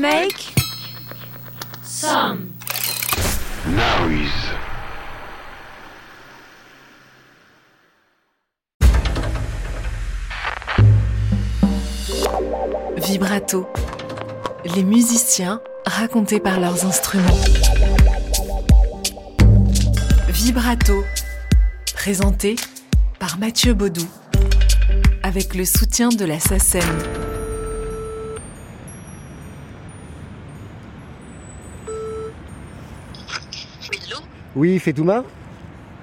Make some noise. Vibrato. Les musiciens racontés par leurs instruments. Vibrato. Présenté par Mathieu Baudou. Avec le soutien de la SACEM. Oui, allô Oui, Fetouma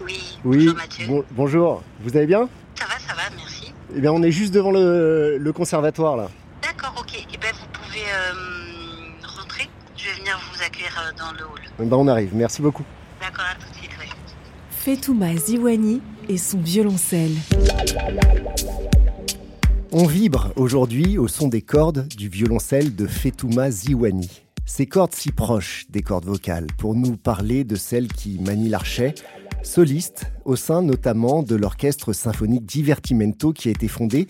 Oui, Oui, bonjour Mathieu. bon- bonjour. Vous allez bien Ça va, ça va, merci. Eh bien, on est juste devant le, le conservatoire, là. D'accord, ok. Eh ben, vous pouvez euh, rentrer. Je vais venir vous accueillir euh, dans le hall. Eh ben, on arrive, merci beaucoup. D'accord, à tout de suite, ouais. Fetouma Ziwani et son violoncelle. On vibre aujourd'hui au son des cordes du violoncelle de Fetouma Ziwani. Ces cordes si proches des cordes vocales pour nous parler de celle qui manie l'archet, soliste au sein notamment de l'orchestre symphonique Divertimento qui a été fondé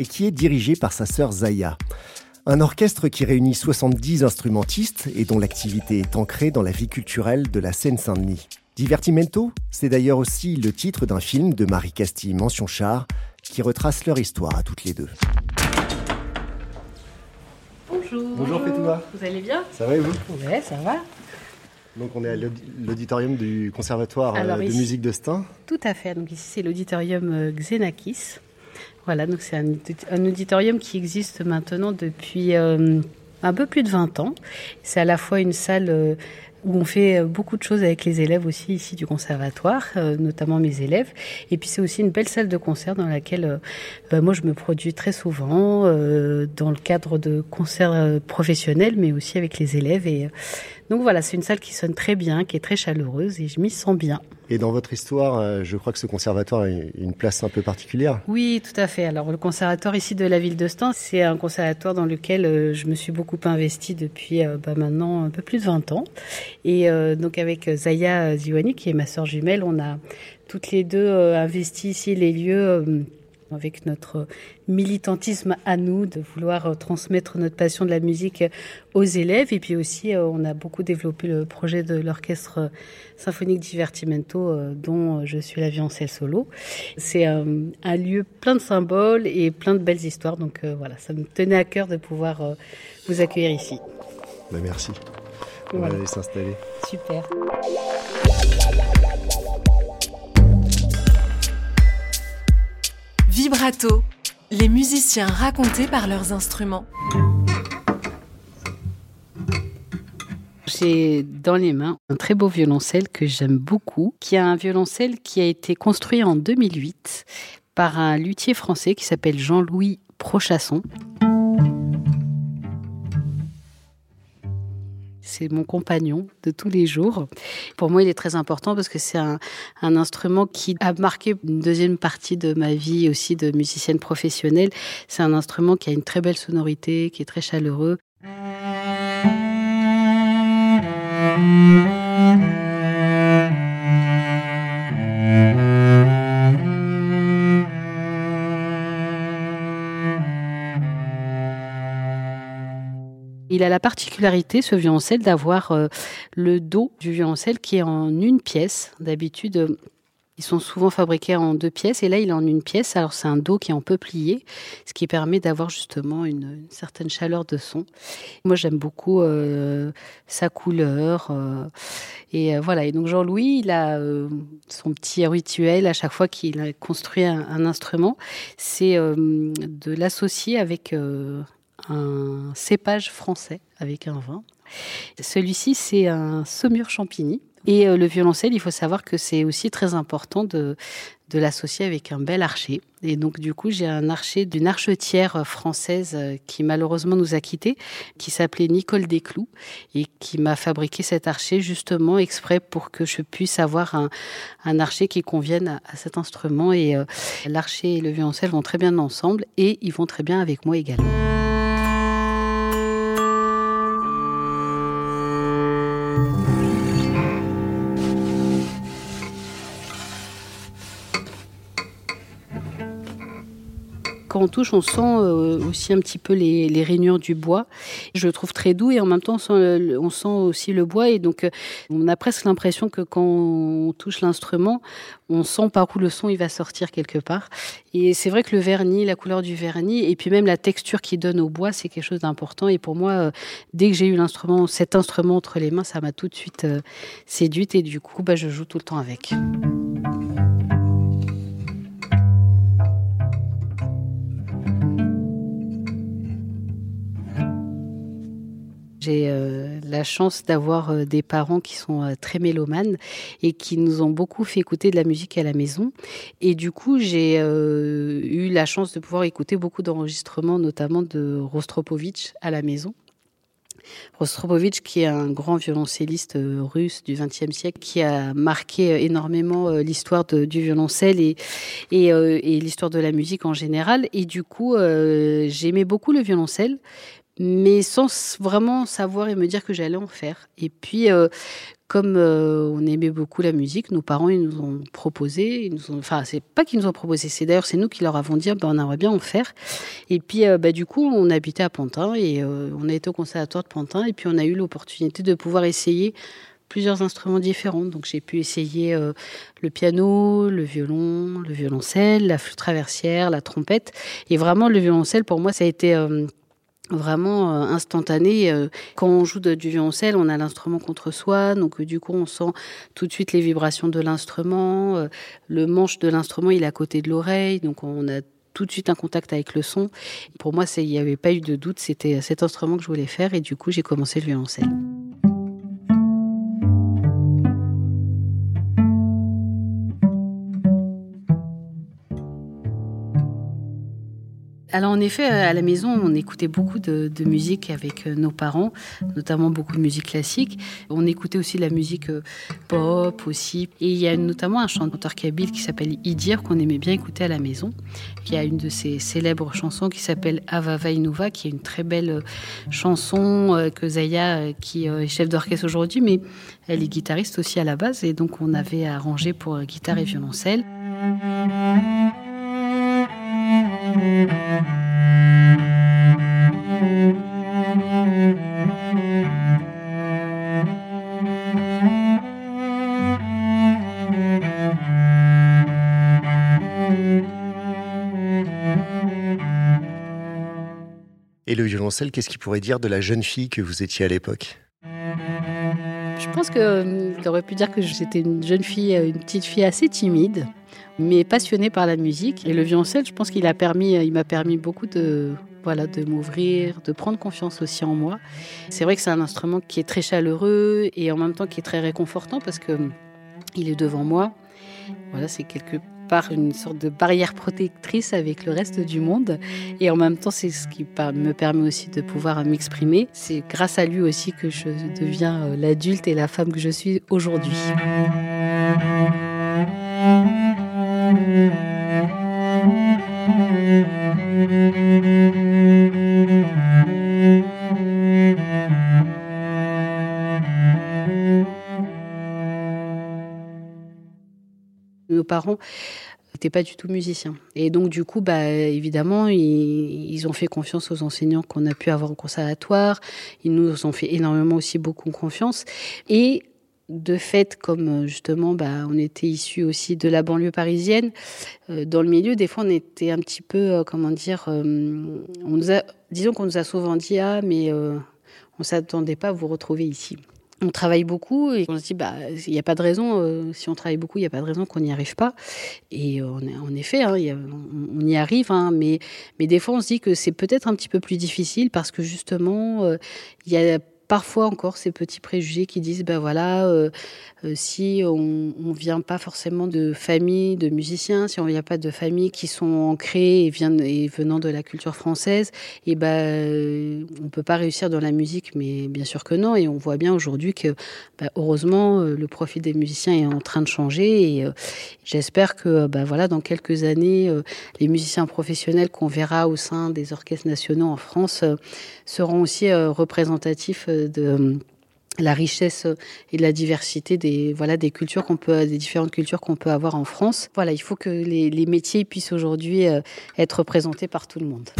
et qui est dirigé par sa sœur Zaya. Un orchestre qui réunit 70 instrumentistes et dont l'activité est ancrée dans la vie culturelle de la Seine-Saint-Denis. Divertimento, c'est d'ailleurs aussi le titre d'un film de Marie Castille Mention Char qui retrace leur histoire à toutes les deux. Bonjour. Bonjour. Vous allez bien? Ça va et vous? Ouais, ça va. Donc on est à l'audi- l'auditorium du conservatoire euh, Alors, de ici- musique de Stein. Tout à fait. Donc ici, c'est l'auditorium euh, Xenakis. Voilà, donc c'est un, audi- un auditorium qui existe maintenant depuis euh, un peu plus de 20 ans. C'est à la fois une salle euh, où on fait euh, beaucoup de choses avec les élèves aussi ici du conservatoire, euh, notamment mes élèves. Et puis c'est aussi une belle salle de concert dans laquelle euh, euh, moi je me produis très souvent dans le cadre de concerts professionnels, mais aussi avec les élèves. Et donc voilà, c'est une salle qui sonne très bien, qui est très chaleureuse et je m'y sens bien. Et dans votre histoire, euh, je crois que ce conservatoire a une place un peu particulière. Oui, tout à fait. Alors le conservatoire ici de la ville de Stein, c'est un conservatoire dans lequel euh, je me suis beaucoup investie depuis euh, bah, maintenant un peu plus de 20 ans. Et euh, donc avec Zaya Ziwani, qui est ma sœur jumelle, on a toutes les deux investi ici les lieux avec notre militantisme à nous de vouloir euh, transmettre notre passion de la musique aux élèves. Et puis aussi, euh, on a beaucoup développé le projet de l'orchestre symphonique Divertimento, euh, dont euh, je suis la violoncelle solo. C'est euh, un lieu plein de symboles et plein de belles histoires. Donc euh, voilà, ça me tenait à cœur de pouvoir euh, vous accueillir ici. Bah, merci. On Voilà. va aller s'installer. Super. Les musiciens racontés par leurs instruments. J'ai dans les mains un très beau violoncelle que j'aime beaucoup, qui est un violoncelle qui a été construit en 2008 par un luthier français qui s'appelle Jean-Louis Prochasson. C'est mon compagnon de tous les jours. Pour moi, il est très important parce que c'est un, instrument qui a marqué une deuxième partie de ma vie aussi de musicienne professionnelle. C'est un instrument qui a une très belle sonorité, qui est très chaleureux. A la particularité, ce violoncelle, d'avoir euh, le dos du violoncelle qui est en une pièce. D'habitude, euh, ils sont souvent fabriqués en deux pièces et là, il est en une pièce. Alors, c'est un dos qui est en peuplier, ce qui permet d'avoir justement une, certaine chaleur de son. Moi, j'aime beaucoup euh, sa couleur. et voilà. Et donc, Jean-Louis, il a son petit rituel à chaque fois qu'il a construit un, instrument, c'est de l'associer avec un cépage français, avec un vin. Celui-ci, c'est un saumur champigny. Et euh, le violoncelle, il faut savoir que c'est aussi très important de, l'associer avec un bel archer. Et donc, du coup, j'ai un archer d'une archetière française euh, qui malheureusement nous a quittés, qui s'appelait Nicole Desclous et qui m'a fabriqué cet archer justement exprès pour que je puisse avoir un, un archer qui convienne à, à cet instrument. Et euh, l'archer et le violoncelle vont très bien ensemble et ils vont très bien avec moi également. On touche, on sent aussi un petit peu les, rainures du bois. Je le trouve très doux et en même temps, on sent, aussi le bois. Et donc, on a presque l'impression que quand on touche l'instrument, on sent par où le son il va sortir quelque part. Et c'est vrai que le vernis, la couleur du vernis, et puis même la texture qu'il donne au bois, c'est quelque chose d'important. Et pour moi, euh, dès que j'ai eu l'instrument, cet instrument entre les mains, ça m'a tout de suite euh, séduite et du coup, bah, je joue tout le temps avec. J'ai euh, la chance d'avoir euh, des parents qui sont euh, très mélomanes et qui nous ont beaucoup fait écouter de la musique à la maison. Et du coup, j'ai eu la chance de pouvoir écouter beaucoup d'enregistrements, notamment de Rostropovitch à la maison. Rostropovitch, qui est un grand violoncelliste russe du XXe siècle, qui a marqué énormément l'histoire du violoncelle et, l'histoire de la musique en général. Et du coup, j'aimais beaucoup le violoncelle, mais sans vraiment savoir et me dire que j'allais en faire. Et puis, euh, comme euh, on aimait beaucoup la musique, nos parents ils nous ont proposé, ils nous ont, enfin c'est pas qu'ils nous ont proposé, c'est d'ailleurs c'est nous qui leur avons dit ben, on aimerait bien en faire. Et puis euh, bah, du coup on habitait à Pantin et on a été au conservatoire de Pantin et puis on a eu l'opportunité de pouvoir essayer plusieurs instruments différents. Donc j'ai pu essayer le piano, le violon, le violoncelle, la flûte traversière, la trompette. Et vraiment le violoncelle pour moi ça a été vraiment euh, instantané. Euh, quand on joue du violoncelle, on a l'instrument contre soi, donc euh, du coup on sent tout de suite les vibrations de l'instrument. Le manche de l'instrument, il est à côté de l'oreille, donc on a tout de suite un contact avec le son. Pour moi, il n'y avait pas eu de doute, c'était cet instrument que je voulais faire et du coup j'ai commencé le violoncelle. Alors en effet, à la maison, on écoutait beaucoup de, musique avec euh, nos parents, notamment beaucoup de musique classique. On écoutait aussi de la musique euh, pop aussi. Et il y a notamment un chanteur kabyle qui s'appelle Idir qu'on aimait bien écouter à la maison, qui a une de ses célèbres chansons qui s'appelle Ava Vainuva, qui est une très belle euh, chanson que Zaya, qui est chef d'orchestre aujourd'hui, mais elle est guitariste aussi à la base. Et donc on avait arrangé pour guitare et violoncelle. Et le violoncelle, qu'est-ce qu'il pourrait dire de la jeune fille que vous étiez à l'époque? Je pense que euh, aurait pu dire que j'étais une jeune fille, euh, une petite fille assez timide, mais passionnée par la musique. Et le violoncelle, je pense qu'il permis, m'a permis beaucoup de, voilà, de m'ouvrir, de prendre confiance aussi en moi. C'est vrai que c'est un instrument qui est très chaleureux et en même temps qui est très réconfortant parce que il est devant moi. Voilà, c'est quelque part une sorte de barrière protectrice avec le reste du monde. Et en même temps, c'est ce qui me permet aussi de pouvoir m'exprimer. C'est grâce à lui aussi que je deviens euh, l'adulte et la femme que je suis aujourd'hui. Nos parents n'étaient pas du tout musiciens. Et donc, du coup, bah, évidemment, ils, ont fait confiance aux enseignants qu'on a pu avoir au conservatoire. Ils nous ont fait énormément aussi beaucoup confiance. Et de fait, comme euh, justement, bah, on était issus aussi de la banlieue parisienne, euh, dans le milieu, des fois, on était un petit peu, euh, comment dire, on nous a, disons qu'on nous a souvent dit ah, mais on s'attendait pas à vous retrouver ici. On travaille beaucoup et on se dit bah il n'y a pas de raison si on travaille beaucoup il n'y a pas de raison qu'on n'y arrive pas et en effet hein, on, y arrive hein, mais mais des fois on se dit que c'est peut-être un petit peu plus difficile parce que justement il y a parfois encore ces petits préjugés qui disent ben voilà euh, euh, si on ne vient pas forcément de famille de musiciens si on vient pas de familles qui sont ancrées et, venant de la culture française et ben euh, on peut pas réussir dans la musique. Mais bien sûr que non. Et on voit bien aujourd'hui que ben, heureusement le profil des musiciens est en train de changer. Et j'espère que ben voilà dans quelques années les musiciens professionnels qu'on verra au sein des orchestres nationaux en France seront aussi représentatifs de la richesse et la diversité des voilà des cultures qu'on peut des différentes cultures qu'on peut avoir en France. Voilà, il faut que les, les métiers puissent aujourd'hui euh, être représentés par tout le monde.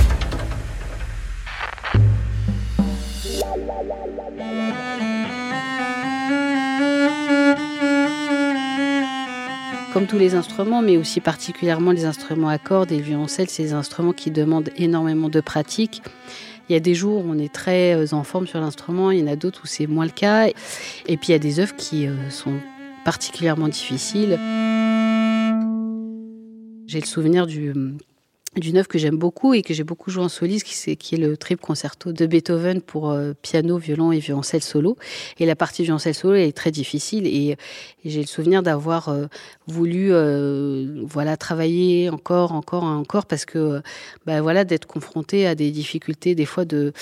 Comme tous les instruments, mais aussi particulièrement les instruments à cordes et le violoncelle, c'est des instruments qui demandent énormément de pratique. Il y a des jours où on est très euh, en forme sur l'instrument, il y en a d'autres où c'est moins le cas. Et puis il y a des œuvres qui euh, sont particulièrement difficiles. J'ai le souvenir du d'une œuvre que j'aime beaucoup et que j'ai beaucoup joué en soliste, qui, est, le trip concerto de Beethoven pour euh, piano, violon et violoncelle solo. Et la partie violoncelle solo est très difficile et, et j'ai le souvenir d'avoir euh, voulu euh, voilà travailler encore, encore, encore parce que bah, voilà d'être confronté à des difficultés des fois de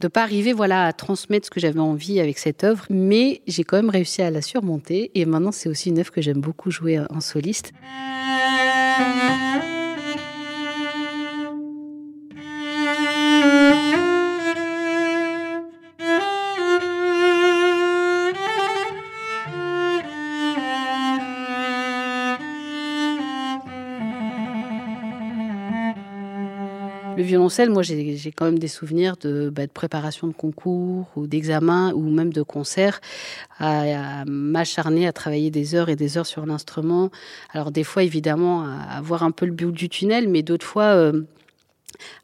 de pas arriver voilà à transmettre ce que j'avais envie avec cette œuvre, mais j'ai quand même réussi à la surmonter et maintenant c'est aussi une œuvre que j'aime beaucoup jouer en soliste. Violoncelle, moi, j'ai quand même des souvenirs de, bah, de préparation de concours ou d'examen ou même de concerts, à, m'acharner à travailler des heures et des heures sur l'instrument. Alors des fois, évidemment, à avoir un peu le but du tunnel, mais d'autres fois, euh,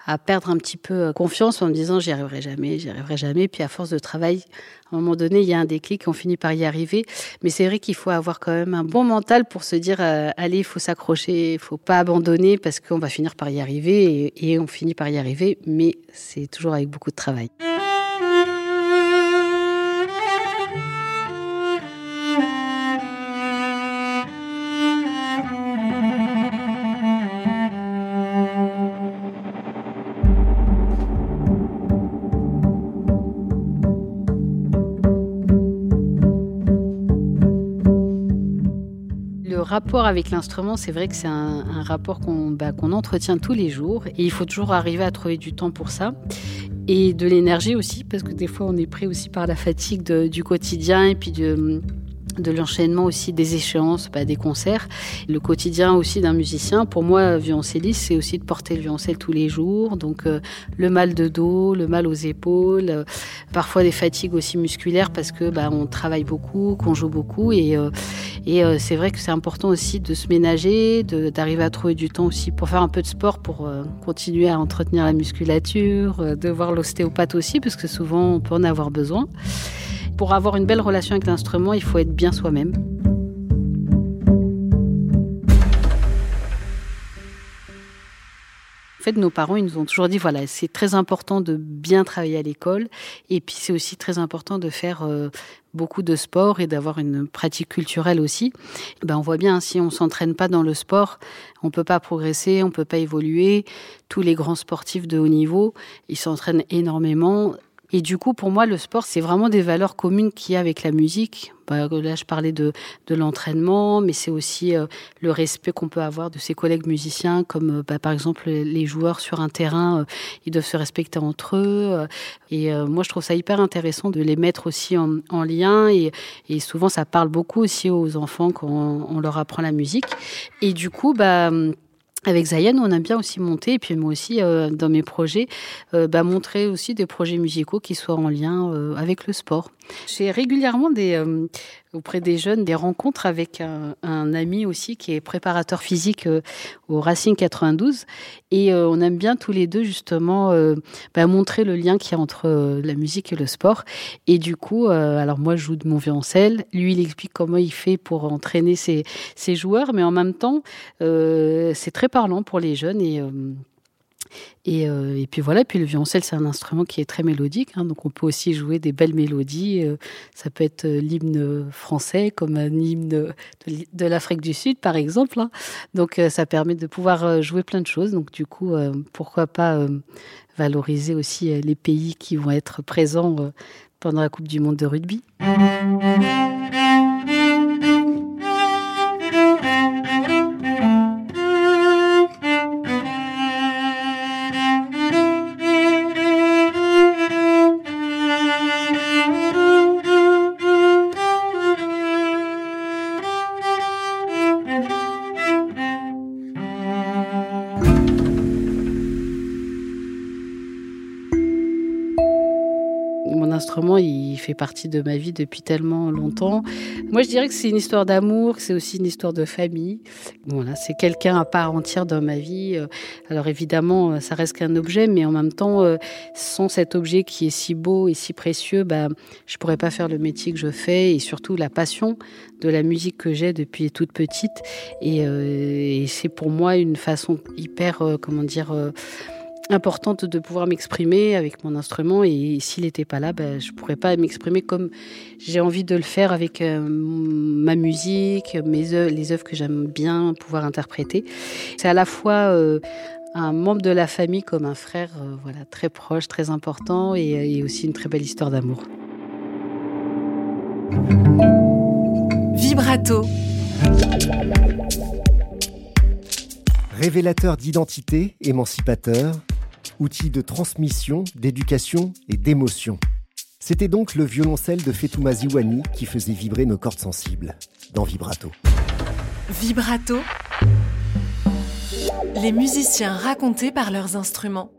à perdre un petit peu confiance en me disant j'y arriverai jamais, j'y arriverai jamais. Puis à force de travail, à un moment donné, il y a un déclic, on finit par y arriver. Mais c'est vrai qu'il faut avoir quand même un bon mental pour se dire euh, allez, il faut s'accrocher, il faut pas abandonner parce qu'on va finir par y arriver et on finit par y arriver. Mais c'est toujours avec beaucoup de travail. Rapport avec l'instrument, c'est vrai que c'est un, rapport qu'on bah, qu'on entretient tous les jours et il faut toujours arriver à trouver du temps pour ça et de l'énergie aussi parce que des fois on est pris aussi par la fatigue du quotidien et puis de de l'enchaînement aussi des échéances, bah, des concerts, le quotidien aussi d'un musicien. Pour moi, violoncelliste, c'est aussi de porter le violoncelle tous les jours. Donc euh, le mal de dos, le mal aux épaules, euh, parfois des fatigues aussi musculaires parce que bah, on travaille beaucoup, qu'on joue beaucoup et, euh, et euh, c'est vrai que c'est important aussi de se ménager, d'arriver à trouver du temps aussi pour faire un peu de sport, pour euh, continuer à entretenir la musculature, euh, de voir l'ostéopathe aussi parce que souvent on peut en avoir besoin. Pour avoir une belle relation avec l'instrument, il faut être bien soi-même. En fait, nos parents, ils nous ont toujours dit, voilà, c'est très important de bien travailler à l'école, et puis c'est aussi très important de faire euh, beaucoup de sport et d'avoir une pratique culturelle aussi. Ben, on voit bien, si on s'entraîne pas dans le sport, on peut pas progresser, on peut pas évoluer. Tous les grands sportifs de haut niveau, ils s'entraînent énormément et du coup, pour moi, le sport, c'est vraiment des valeurs communes qu'il y a avec la musique. Bah, là, je parlais de, de l'entraînement, mais c'est aussi euh, le respect qu'on peut avoir de ses collègues musiciens, comme euh, bah, par exemple les joueurs sur un terrain, euh, ils doivent se respecter entre eux. Et moi, je trouve ça hyper intéressant de les mettre aussi en, en lien. Et, et, souvent, ça parle beaucoup aussi aux enfants quand on, on leur apprend la musique. Et du coup, bah avec Zayen, on a bien aussi monté, et puis moi aussi, euh, dans mes projets, euh, bah, montrer aussi des projets musicaux qui soient en lien euh, avec le sport. J'ai régulièrement euh, auprès des jeunes des rencontres avec un, un, ami aussi qui est préparateur physique euh, au Racing 92. Et euh, on aime bien tous les deux justement bah, montrer le lien qu'il y a entre la musique et le sport. Et du coup, alors moi je joue de mon violoncelle, lui il explique comment il fait pour entraîner ses, ses joueurs, mais en même temps, c'est très parlant pour les jeunes et et, euh, et, puis voilà, puis le violoncelle, c'est un instrument qui est très mélodique, hein, donc on peut aussi jouer des belles mélodies. Euh, ça peut être euh, l'hymne français comme un hymne de, l'Afrique du Sud, par exemple. Hein. Donc ça permet de pouvoir jouer plein de choses. Donc du coup, pourquoi pas valoriser aussi les pays qui vont être présents pendant la Coupe du Monde de rugby. Il fait partie de ma vie depuis tellement longtemps. Moi, je dirais que c'est une histoire d'amour, c'est aussi une histoire de famille. Voilà, c'est quelqu'un à part entière dans ma vie. Alors évidemment, ça reste qu'un objet, mais en même temps, sans cet objet qui est si beau et si précieux, bah, je pourrais pas faire le métier que je fais et surtout la passion de la musique que j'ai depuis toute petite. Et, et c'est pour moi une façon hyper, comment dire importante de pouvoir m'exprimer avec mon instrument et s'il n'était pas là, ben, je ne pourrais pas m'exprimer comme j'ai envie de le faire avec euh, ma musique, mes les œuvres que j'aime bien pouvoir interpréter. C'est à la fois euh, un membre de la famille comme un frère euh, voilà, très proche, très important et, et aussi une très belle histoire d'amour. Vibrato. Révélateur d'identité, émancipateur, outil de transmission, d'éducation et d'émotion. C'était donc le violoncelle de Fetouma Ziwani qui faisait vibrer nos cordes sensibles dans Vibrato. Vibrato. Les musiciens racontés par leurs instruments.